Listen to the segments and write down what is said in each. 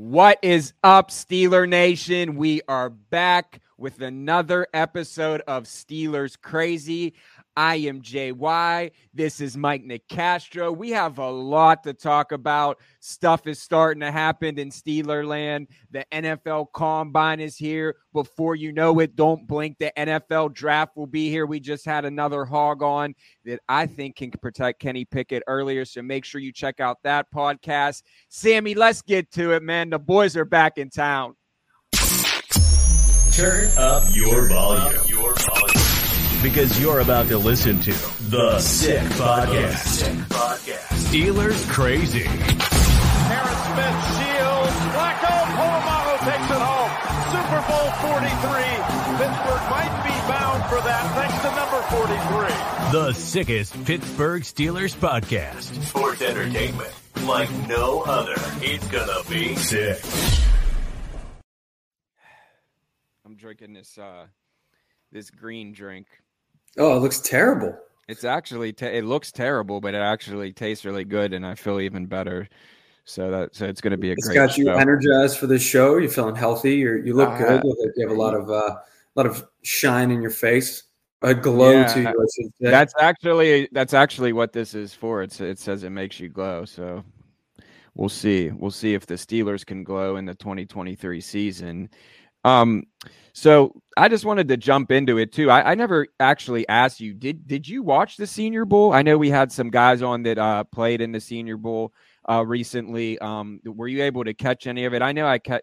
What is up, Steeler Nation? We are back with another episode of Steelers Crazy. I am JY. This is Mike Nicastro. We have a lot to talk about. Stuff is starting to happen in Steeler land. The NFL Combine is here. Before you know it, don't blink. The NFL Draft will be here. We just had another hog on that I think can protect Kenny Pickett earlier. So make sure you check out that podcast. Sammy, let's get to it, man. The boys are back in town. Turn up your volume. Your volume because you're about to listen to the Sick Podcast. Sick Podcast. Steelers Crazy. Harris Smith shields. Flacco Polamalu takes it home. Super Bowl 43. Pittsburgh might be bound for that thanks to number 43. The sickest Pittsburgh Steelers podcast. Sports entertainment like no other. It's gonna be sick. I'm drinking this uh this green drink Oh, it looks terrible. It's actually it looks terrible, but it actually tastes really good, and I feel even better. So that so it's going to be a it's great. got you show. energized for this show. You're feeling healthy. You're, you look uh, good. You have a lot of uh, a lot of shine in your face, a glow yeah, to you. That's actually that's actually what this is for. It's it says it makes you glow. So we'll see. We'll see if the Steelers can glow in the 2023 season. Um, so I just wanted to jump into it too. I, I, never actually asked you did did you watch the Senior Bowl? I know we had some guys on that uh, played in the Senior Bowl uh, recently. Um, were you able to catch any of it? I know I ca-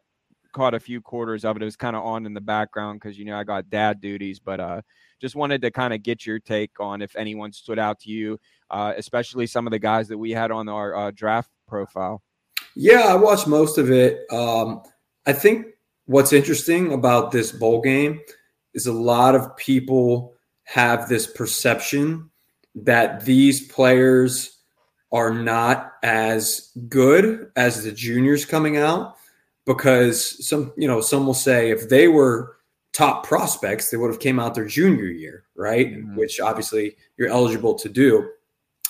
caught a few quarters of it. It was kind of on in the background because you know I got dad duties, but uh, just wanted to kind of get your take on if anyone stood out to you, uh, especially some of the guys that we had on our uh, draft profile. Yeah, I watched most of it. Um, I think what's interesting about this bowl game is a lot of people have this perception that these players are not as good as the juniors coming out because some you know some will say if they were top prospects they would have came out their junior year right mm-hmm. which obviously you're eligible to do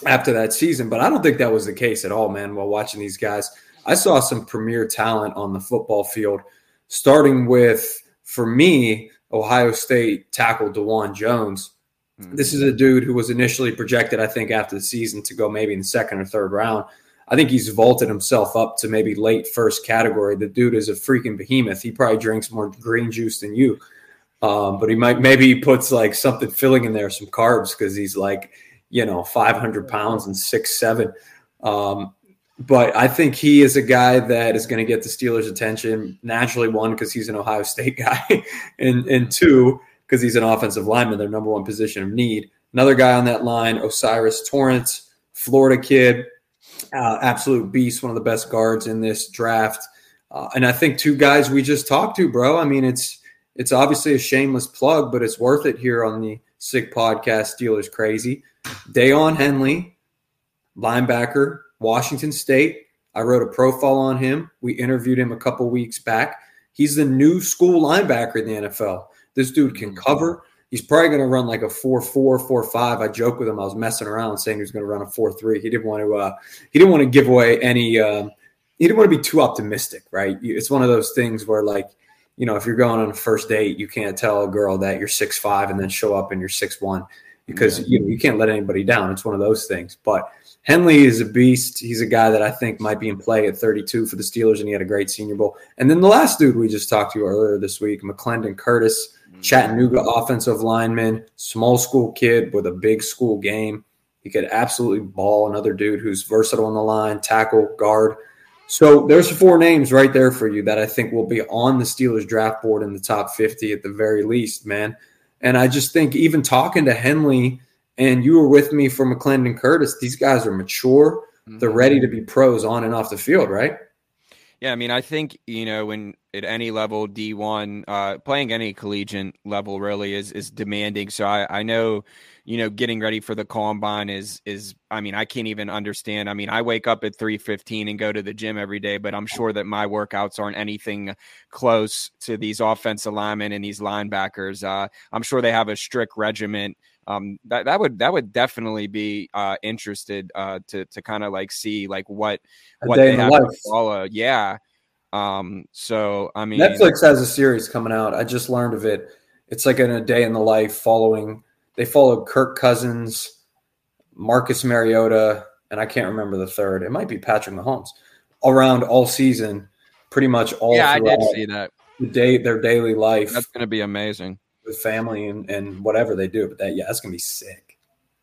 after that season but i don't think that was the case at all man while watching these guys i saw some premier talent on the football field starting with, for me, Ohio State tackle Dawand Jones. Mm-hmm. This is a dude who was initially projected, I think, after the season to go maybe in the second or third round. I think he's vaulted himself up to maybe late first category. The dude is a freaking behemoth. He probably drinks more green juice than you. Um, but he might maybe he puts like something filling in there, some carbs, because he's like, you know, 500 pounds and six, seven. Um, but I think he is a guy that is going to get the Steelers' attention naturally. One, because he's an Ohio State guy, and and two, because he's an offensive lineman, their number one position of need. Another guy on that line, O'Cyrus Torrence, Florida kid, uh, absolute beast, one of the best guards in this draft. Uh, and I think two guys we just talked to, bro. I mean, it's it's obviously a shameless plug, but it's worth it here on the Sick Podcast. Steelers crazy. Daiyan Henley, linebacker, Washington State. I wrote a profile on him. We interviewed him a couple weeks back. He's the new school linebacker in the NFL. This dude can mm-hmm. cover. He's probably going to run like a 4 4, 4 5. I joked with him. I was messing around saying he was going to run a 4 3. He didn't want to, uh, he didn't want to give away any, um, he didn't want to be too optimistic, right? It's one of those things where, like, you know, if you're going on a first date, you can't tell a girl that you're six five and then show up and you're six one because yeah. you know you can't let anybody down. It's one of those things. But Henley is a beast. He's a guy that I think might be in play at 32 for the Steelers, and he had a great Senior Bowl. And then the last dude we just talked to earlier this week, McClendon Curtis, mm-hmm. Chattanooga offensive lineman, small school kid with a big school game. He could absolutely ball another dude who's versatile on the line, tackle, guard. So there's four names right there for you that I think will be on the Steelers draft board in the top 50 at the very least, man. And I just think even talking to Henley – and you were with me for McClendon Curtis. These guys are mature. Mm-hmm. They're ready to be pros on and off the field, right? Yeah, I mean, I think you know when at any level D one, uh, playing any collegiate level really is is demanding. So I, I know, you know, getting ready for the combine is is. I mean, I can't even understand. I mean, I wake up at three fifteen and go to the gym every day, but I'm sure that my workouts aren't anything close to these offensive linemen and these linebackers. Uh, I'm sure they have a strict regiment um, that that would that would definitely be uh, interested uh, to to kind of like see like what a what they have life. to follow. Yeah. Um, so I mean, Netflix has a series coming out. I just learned of it. It's like in a day in the life following. They followed Kirk Cousins, Marcus Mariota, and I can't remember the third. It might be Patrick Mahomes around all season, pretty much all. Yeah, I did see that. The day their daily life. That's going to be amazing with family and, and whatever they do. But that, yeah, that's gonna be sick.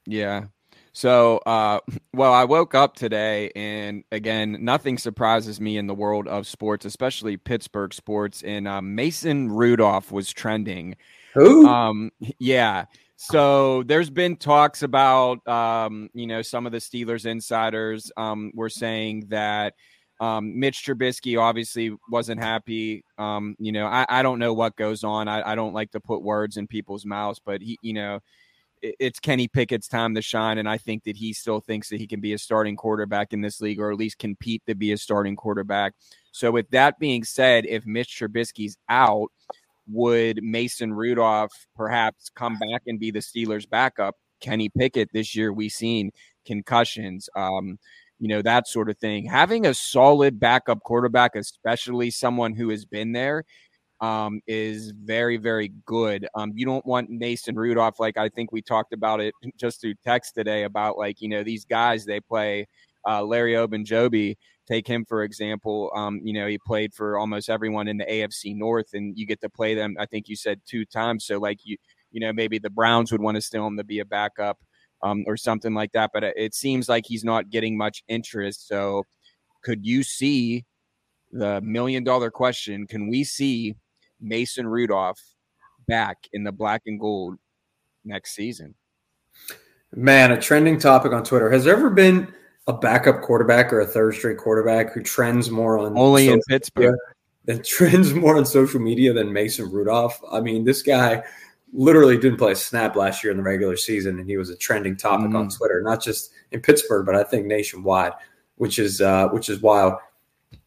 Yeah. So, uh, well, I woke up today, and again, nothing surprises me in the world of sports, especially Pittsburgh sports. And uh, Mason Rudolph was trending. Who? Um, yeah. So there's been talks about, um, you know, some of the Steelers insiders um, were saying that um, Mitch Trubisky obviously wasn't happy. Um, you know, I, I don't know what goes on. I, I don't like to put words in people's mouths, but he, you know, it, it's Kenny Pickett's time to shine, and I think that he still thinks that he can be a starting quarterback in this league, or at least compete to be a starting quarterback. So, with that being said, if Mitch Trubisky's out, would Mason Rudolph perhaps come back and be the Steelers' backup? Kenny Pickett this year, we've seen concussions. Um, you know, that sort of thing. Having a solid backup quarterback, especially someone who has been there, um, is very, very good. Um, you don't want Mason Rudolph, like I think we talked about it just through text today about like, you know, these guys, they play uh, Larry Ogunjobi. Take him, for example. Um, you know, he played for almost everyone in the AFC North, and you get to play them, I think you said two times. So, like, you, you know, maybe the Browns would want to steal him to be a backup um, or something like that. But it seems like he's not getting much interest. So, could you see the million dollar question? Can we see Mason Rudolph back in the black and gold next season? Man, a trending topic on Twitter. Has there ever been a backup quarterback or a third straight quarterback who trends more on only in Pittsburgh? That trends more on social media than Mason Rudolph. I mean, this guy literally didn't play a snap last year in the regular season, and he was a trending topic mm. on Twitter, not just in Pittsburgh, but I think nationwide, which is uh, which is wild.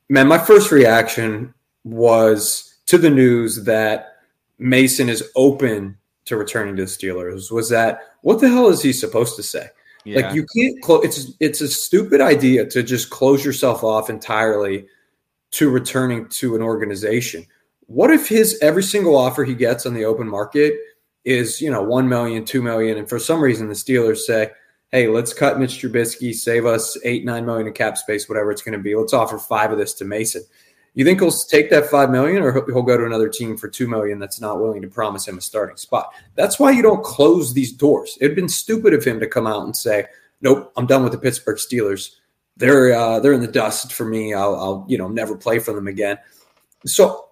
Man, my first reaction was to the news that Mason is open to returning to the Steelers. Was that what the hell is he supposed to say? Yeah. Like you can't close. It's it's a stupid idea to just close yourself off entirely to returning to an organization. What if his every single offer he gets on the open market is you know one million, two million, and for some reason the Steelers say, "Hey, let's cut Mitch Trubisky, save us eight, nine million in cap space, whatever it's going to be. Let's offer five of this to Mason." You think he'll take that five million, or he'll go to another team for two million that's not willing to promise him a starting spot? That's why you don't close these doors. It'd been stupid of him to come out and say, "Nope, I'm done with the Pittsburgh Steelers. They're uh, they're in the dust for me. I'll, I'll you know never play for them again." So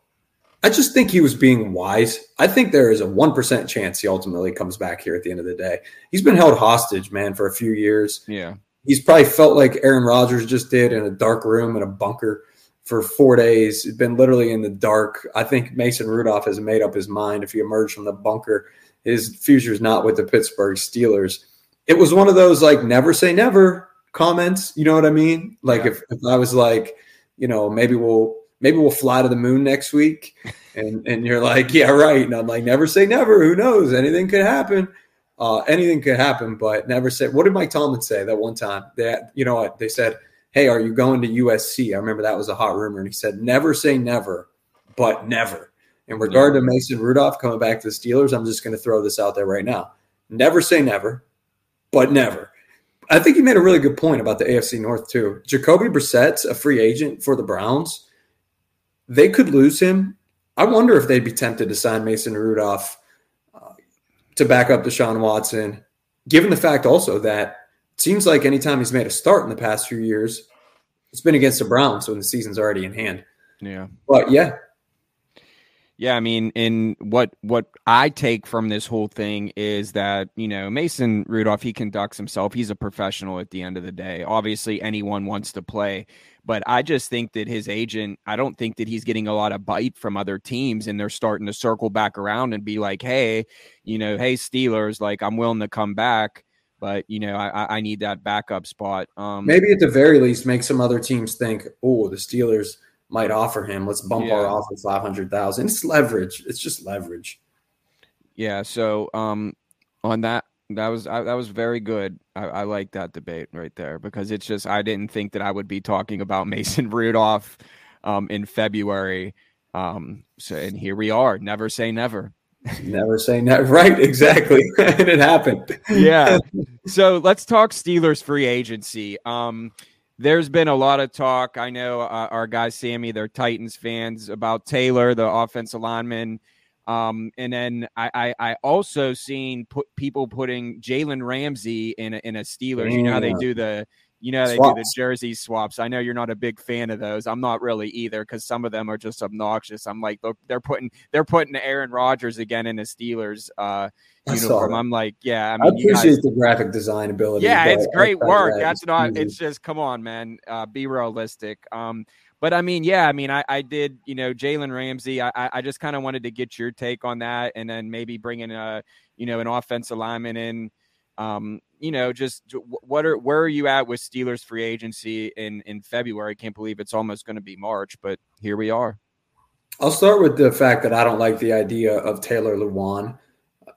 I just think he was being wise. I think there is a 1% chance he ultimately comes back here at the end of the day. He's been held hostage, man, for a few years. Yeah. He's probably felt like Aaron Rodgers just did in a dark room in a bunker for four days. He's been literally in the dark. I think Mason Rudolph has made up his mind. If he emerged from the bunker, his future is not with the Pittsburgh Steelers. It was one of those like never say never comments. You know what I mean? Like yeah. if, if I was like, you know, maybe we'll maybe we'll fly to the moon next week. And and you're like, yeah, right. And I'm like, never say never. Who knows? Anything could happen. Uh, anything could happen, but never say. What did Mike Tomlin say that one time? That you know what they said. Hey, are you going to USC? I remember that was a hot rumor, and he said, never say never, but never. In regard to Mason Rudolph coming back to the Steelers, I'm just going to throw this out there right now. Never say never, but never. I think you made a really good point about the AFC North too. Jacoby Brissett's a free agent for the Browns. They could lose him. I wonder if they'd be tempted to sign Mason Rudolph uh, to back up Deshaun Watson, given the fact also that it seems like anytime he's made a start in the past few years, it's been against the Browns when the season's already in hand. Yeah. But yeah, yeah, I mean, in what what I take from this whole thing is that you know Mason Rudolph he conducts himself. He's a professional at the end of the day. Obviously, anyone wants to play, but I just think that his agent. I don't think that he's getting a lot of bite from other teams, and they're starting to circle back around and be like, "Hey, you know, hey Steelers, like I'm willing to come back." But you know, I, I need that backup spot. Um, Maybe at the very least, make some other teams think, "Oh, the Steelers might offer him. Let's bump yeah. our offer five hundred thousand. It's leverage. It's just leverage. Yeah. So um, on that, that was I, that was very good. I, I like that debate right there because it's just I didn't think that I would be talking about Mason Rudolph um, in February. Um, so and here we are. Never say never. Never say never. Right, exactly. and it happened. yeah. So let's talk Steelers free agency. Um, there's been a lot of talk. I know uh, our guy Sammy, they're Titans fans about Taylor, the offensive lineman. Um, and then I, I, I also seen put people putting Jalen Ramsey in a, in a Steelers. You know how they do the you know they swaps. do the jersey swaps. I know you're not a big fan of those. I'm not really either because some of them are just obnoxious. I'm like they're putting they're putting Aaron Rodgers again in a Steelers uh, uniform. I'm like, yeah. I, mean, I appreciate guys, the graphic design ability. Yeah, it's great work. That's not. It's just come on, man. Uh, be realistic. Um, but I mean, yeah, I mean, I, I did, you know, Jalen Ramsey. I, I just kind of wanted to get your take on that, and then maybe bringing a, you know, an offensive lineman in. Um, you know, just what are where are you at with Steelers free agency in in February? I Can't believe it's almost going to be March, but here we are. I'll start with the fact that I don't like the idea of Taylor Lewan.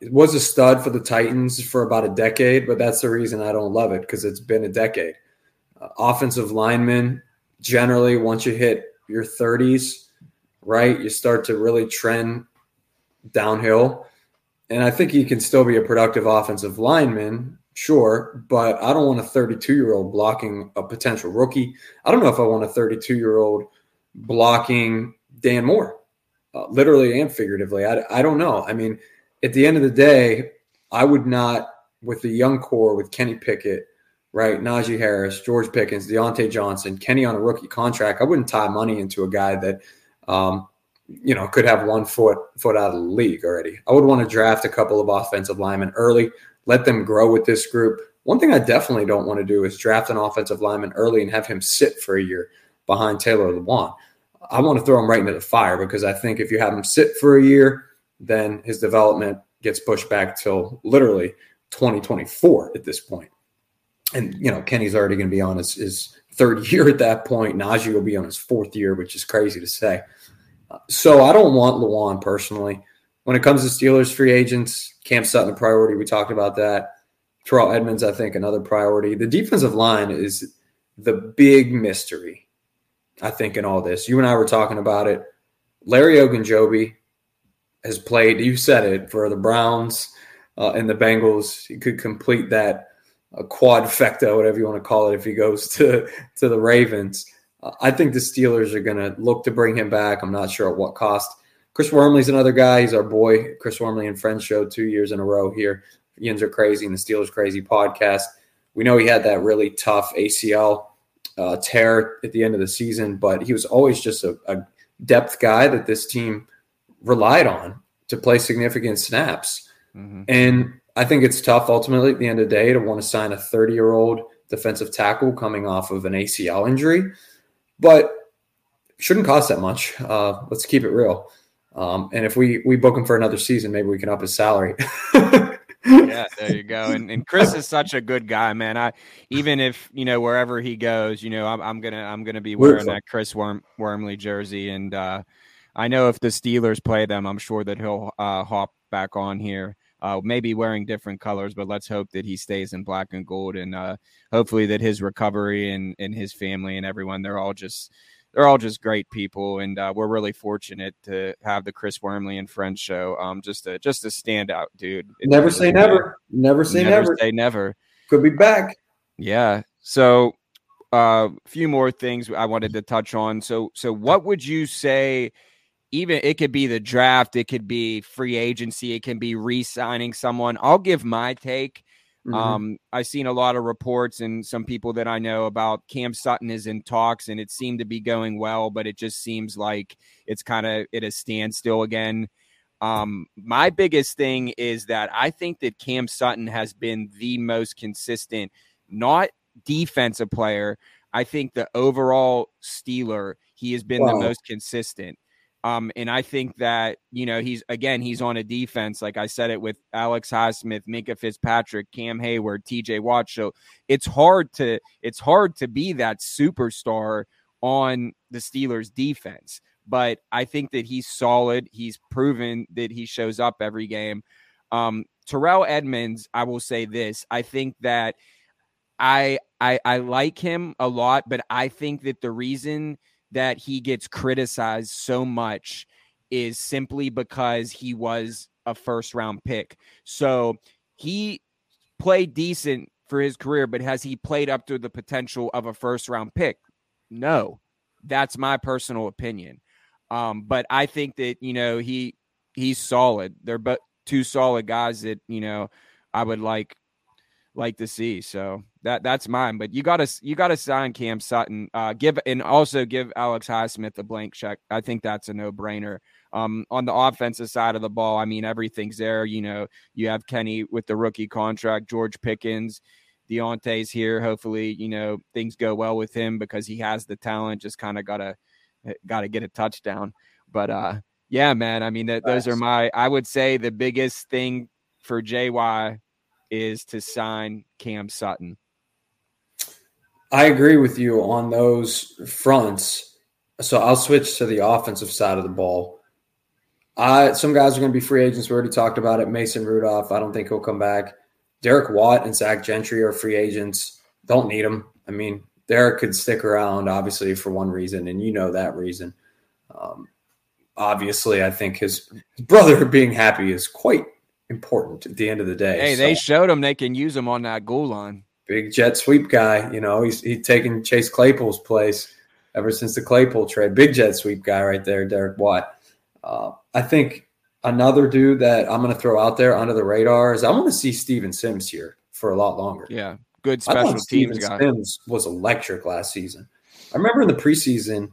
It was a stud for the Titans for about a decade, but that's the reason I don't love it because it's been a decade. Uh, offensive linemen generally, once you hit your 30s, right, you start to really trend downhill. And I think he can still be a productive offensive lineman, sure, but I don't want a 32 year old blocking a potential rookie. I don't know if I want a 32 year old blocking Dan Moore, uh, literally and figuratively. I, I don't know. I mean, at the end of the day, I would not, with the young core, with Kenny Pickett, right, Najee Harris, George Pickens, Diontae Johnson, Kenny on a rookie contract, I wouldn't tie money into a guy that, um, you know, could have one foot foot out of the league already. I would want to draft a couple of offensive linemen early let them grow with this group. One thing I definitely don't want to do is draft an offensive lineman early and have him sit for a year behind Taylor Lewan. I want to throw him right into the fire because I think if you have him sit for a year, then his development gets pushed back till literally 2024 at this point. And, you know, Kenny's already going to be on his, his third year at that point. Najee will be on his fourth year, which is crazy to say. So I don't want Lewan personally. When it comes to Steelers free agents, Cam Sutton a priority. We talked about that. Terrell Edmunds, I think, another priority. The defensive line is the big mystery, I think, in all this. You and I were talking about it. Larry Ogunjobi has played, you said it, for the Browns uh, and the Bengals. He could complete that uh, quadfecta, whatever you want to call it, if he goes to, to the Ravens. Uh, I think the Steelers are going to look to bring him back. I'm not sure at what cost. Chris Wormley's another guy. He's our boy, Chris Wormley and Friends Show two years in a row here. Yins are crazy and the Steelers crazy podcast. We know he had that really tough ACL uh, tear at the end of the season, but he was always just a, a depth guy that this team relied on to play significant snaps. Mm-hmm. And I think it's tough ultimately at the end of the day to want to sign a 30 year old defensive tackle coming off of an ACL injury, but shouldn't cost that much. Uh, let's keep it real. Um, and if we we book him for another season, maybe we can up his salary. yeah, there you go. And and Chris is such a good guy, man. I even if you know wherever he goes, you know, I'm, I'm gonna I'm gonna be wearing that Chris Worm, Wormley jersey, and uh, I know if the Steelers play them, I'm sure that he'll uh, hop back on here. Uh, maybe wearing different colors, but let's hope that he stays in black and gold, and uh, hopefully that his recovery and and his family and everyone they're all just they're all just great people, and uh, we're really fortunate to have the Chris Wormley and Friends show. Um, just a just a standout dude. never say never. Never say never. never. Say never. Could be back. Yeah. So a uh, few more things I wanted to touch on. So so what would you say even it could be the draft, it could be free agency, it can be re-signing someone. I'll give my take. Mm-hmm. Um, I've seen a lot of reports and some people that I know about Cam Sutton is in talks and it seemed to be going well, but it just seems like it's kind of at a standstill again. Um, my biggest thing is that I think that Cam Sutton has been the most consistent, not defensive player. I think the overall Steeler, he has been wow. the most consistent. Um, and I think that, you know, he's again, he's on a defense, like I said it with Alex Highsmith, Minkah Fitzpatrick, Cam Heyward, TJ Watt. So it's hard to it's hard to be that superstar on the Steelers defense. But I think that he's solid. He's proven that he shows up every game. Um, Terrell Edmunds, I will say this. I think that I I I like him a lot, but I think that the reason – that he gets criticized so much is simply because he was a first round pick. So he played decent for his career, but has he played up to the potential of a first round pick? No. That's my personal opinion. Um, but I think that, you know, he he's solid. They're but two solid guys that, you know, I would like like to see. So that that's mine. But you gotta you gotta sign Cam Sutton. Uh, give and also give Alex Highsmith a blank check. I think that's a no brainer. Um, on the offensive side of the ball, I mean everything's there. You know, you have Kenny with the rookie contract, George Pickens, Diontae's here. Hopefully, you know things go well with him because he has the talent. Just kind of gotta gotta get a touchdown. But uh, yeah, man. I mean, that, those are my. I would say the biggest thing for JY is to sign Cam Sutton. I agree with you on those fronts. So I'll switch to the offensive side of the ball. I some guys are going to be free agents. We already talked about it. Mason Rudolph, I don't think he'll come back. Derek Watt and Zach Gentry are free agents. Don't need them. I mean, Derek could stick around, obviously, for one reason, and you know that reason. Um, obviously, I think his brother being happy is quite important at the end of the day. Hey, so, they showed him they can use him on that goal line. Big jet sweep guy. You know, he's he's taken Chase Claypool's place ever since the Claypool trade. Big jet sweep guy right there, Derek Watt. Uh, I think another dude that I'm going to throw out there under the radar is I want to see Steven Sims here for a lot longer. Yeah, good special teams Steven guy. Sims was electric last season. I remember in the preseason,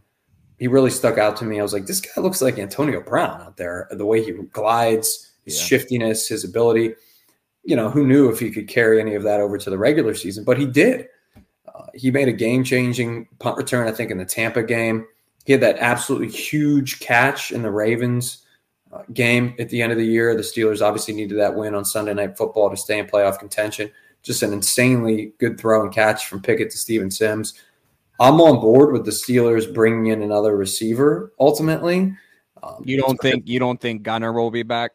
he really stuck out to me. I was like, this guy looks like Antonio Brown out there. The way he glides, his yeah. shiftiness, his ability. You know, who knew if he could carry any of that over to the regular season, but he did. Uh, he made a game changing punt return, I think, in the Tampa game. He had that absolutely huge catch in the Ravens uh, game at the end of the year. The Steelers obviously needed that win on Sunday Night Football to stay in playoff contention. Just an insanely good throw and catch from Pickett to Steven Sims. I'm on board with the Steelers bringing in another receiver ultimately. Um, you don't think you don't think Gunner will be back?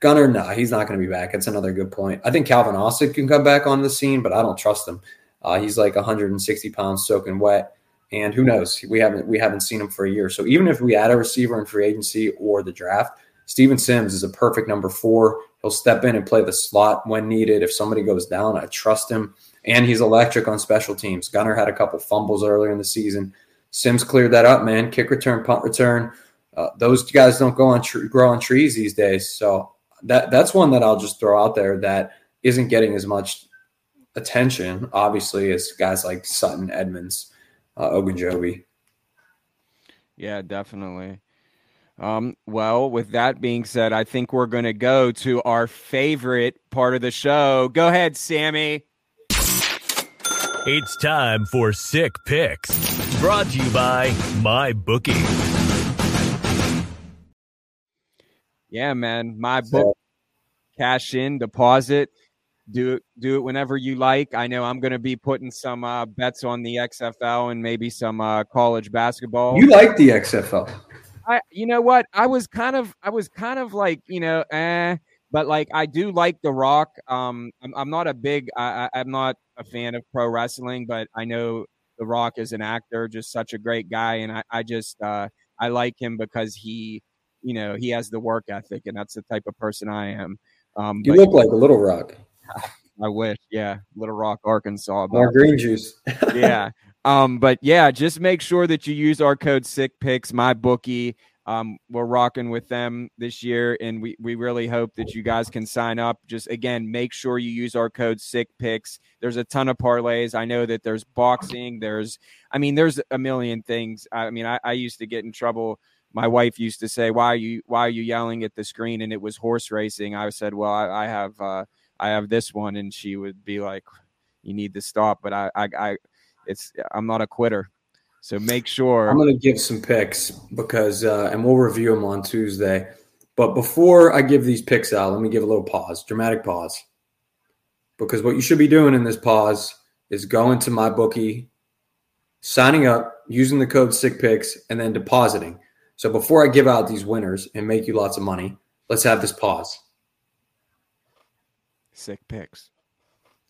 Gunner, no, he's not going to be back. It's another good point. I think Calvin Austin can come back on the scene, but I don't trust him. Uh, he's like 160 pounds soaking wet, and who knows? We haven't we haven't seen him for a year. So even if we add a receiver in free agency or the draft, Steven Sims is a perfect number four. He'll step in and play the slot when needed. If somebody goes down, I trust him, and he's electric on special teams. Gunner had a couple fumbles earlier in the season. Sims cleared that up, man. Kick return, punt return. Uh, those guys don't go on tr- grow on trees these days. So that that's one that I'll just throw out there that isn't getting as much attention, obviously, as guys like Sutton, Edmunds, uh, Ogunjobi. Yeah, definitely. Um, well, with that being said, I think we're going to go to our favorite part of the show. Go ahead, Sammy. It's time for Sick Picks, brought to you by My Bookie. Yeah, man. My book, cash in, deposit, do it, do it whenever you like. I know I'm going to be putting some uh, bets on the XFL and maybe some uh, college basketball. You like the XFL? I, you know what? I was kind of, I was kind of like, you know, eh, but like I do like The Rock. Um, I'm, I'm not a big, I, I'm not a fan of pro wrestling, but I know The Rock is an actor, just such a great guy, and I, I just, uh, I like him because he you know he has the work ethic, and that's the type of person I am. Um, you look like a Little Rock. I wish. Yeah, Little Rock, Arkansas. More green juice. yeah. Um, but yeah, just make sure that you use our code Sick Picks, my bookie. Um, we're rocking with them this year, and we we really hope that you guys can sign up. Just again, make sure you use our code Sick Picks. There's a ton of parlays. I know that there's boxing. There's, I mean, there's a million things. I mean, I, I used to get in trouble. My wife used to say, "Why are you Why are you yelling at the screen?" And it was horse racing. I said, "Well, I, I have uh, I have this one," and she would be like, "You need to stop." But I I, I it's I'm not a quitter. So make sure I'm going to give some picks because, uh, and we'll review them on Tuesday. But before I give these picks out, let me give a little pause, dramatic pause, because what you should be doing in this pause is going to my bookie, signing up, using the code Sick Picks, and then depositing. So before I give out these winners and make you lots of money, let's have this pause. Sick picks.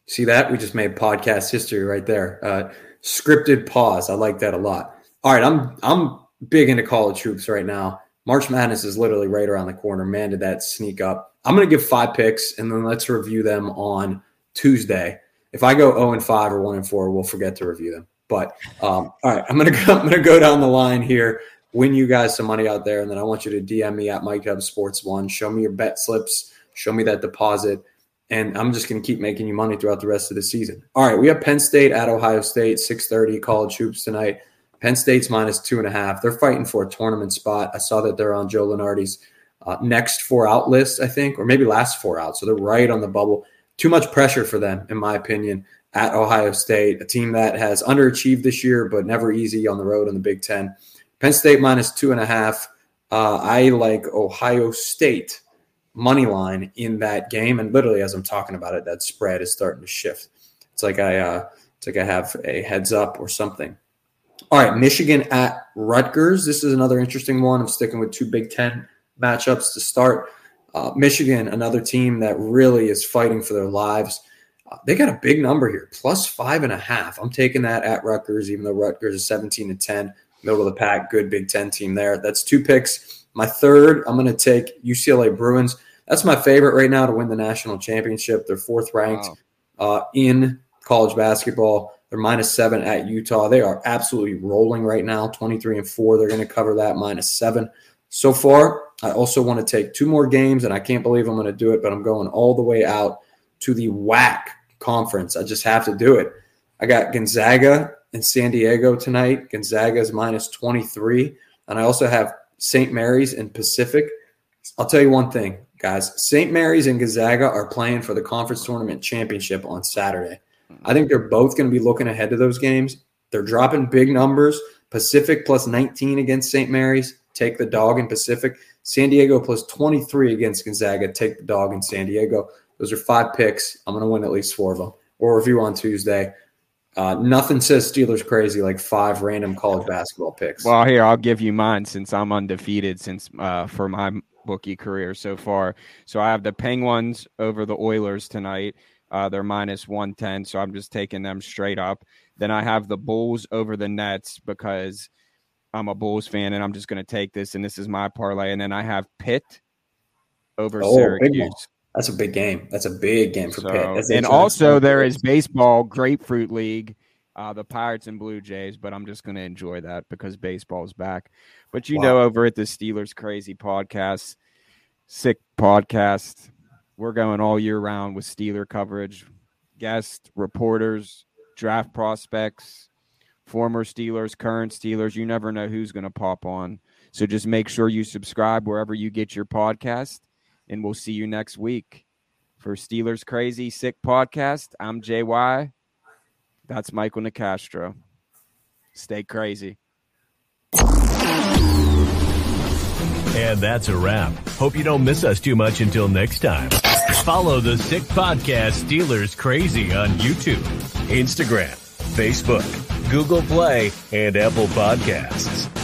See that? We just made podcast history right there. Uh, scripted pause. I like that a lot. All right, I'm I'm big into college hoops right now. March Madness is literally right around the corner. Man, did that sneak up. I'm going to give five picks and then let's review them on Tuesday. If I go 0 and 5 or 1 and 4, we'll forget to review them. But um, all right, I'm gonna go, I'm gonna go down the line here, win you guys some money out there, and then I want you to DM me at Mike Dub Sports One. Show me your bet slips, show me that deposit, and I'm just going to keep making you money throughout the rest of the season. All right, we have Penn State at Ohio State, 6:30 college hoops tonight. Penn State's minus two and a half. They're fighting for a tournament spot. I saw that they're on Joe Lunardi's uh, next four out list, I think, or maybe last four out. So they're right on the bubble. Too much pressure for them, in my opinion, at Ohio State, a team that has underachieved this year, but never easy on the road in the Big Ten. Penn State minus two and a half. Uh, I like Ohio State money line in that game. And literally, as I'm talking about it, that spread is starting to shift. It's like I, uh, it's like I have a heads up or something. All right, Michigan at Rutgers. This is another interesting one. I'm sticking with two Big Ten matchups to start. Uh, Michigan, another team that really is fighting for their lives. Uh, they got a big number here, plus five and a half. I'm taking that at Rutgers, even though Rutgers is 17 to 10, middle of the pack, good Big Ten team there. That's two picks. My third, I'm going to take UCLA Bruins. That's my favorite right now to win the national championship. They're fourth ranked wow. uh, in college basketball. They're minus seven at Utah. They are absolutely rolling right now, 23 and four. They're going to cover that minus seven. So far, I also want to take two more games, and I can't believe I'm going to do it, but I'm going all the way out to the WAC conference. I just have to do it. I got Gonzaga and San Diego tonight. Gonzaga is minus 23. And I also have St. Mary's and Pacific. I'll tell you one thing, guys. St. Mary's and Gonzaga are playing for the conference tournament championship on Saturday. I think they're both going to be looking ahead to those games. They're dropping big numbers. Pacific plus 19 against St. Mary's. Take the dog in Pacific. San Diego plus 23 against Gonzaga. Take the dog in San Diego. Those are five picks. I'm going to win at least four of them. We'll review on Tuesday. Uh, nothing says Steelers crazy like five random college basketball picks. Well, here I'll give you mine since I'm undefeated since uh, for my bookie career so far. So I have the Penguins over the Oilers tonight. Uh, they're minus 110, so I'm just taking them straight up. Then I have the Bulls over the Nets because I'm a Bulls fan and I'm just going to take this, and this is my parlay. And then I have Pitt over oh, Syracuse. That's a big game. That's a big game for so, Pitt. and also there is baseball, Grapefruit League, uh, the Pirates and Blue Jays, but I'm just going to enjoy that because baseball's back. But you wow. know, over at the Steelers Crazy Podcast, sick podcast, we're going all year round with Steeler coverage, guests, reporters, draft prospects, former Steelers, current Steelers. You never know who's going to pop on. So just make sure you subscribe wherever you get your podcast and we'll see you next week for Steelers Crazy Sick Podcast. I'm JY. That's Michael Nicastro. Stay crazy. And that's a wrap. Hope you don't miss us too much until next time. Follow the Sick Podcast Steelers Crazy on YouTube, Instagram, Facebook, Google Play, and Apple Podcasts.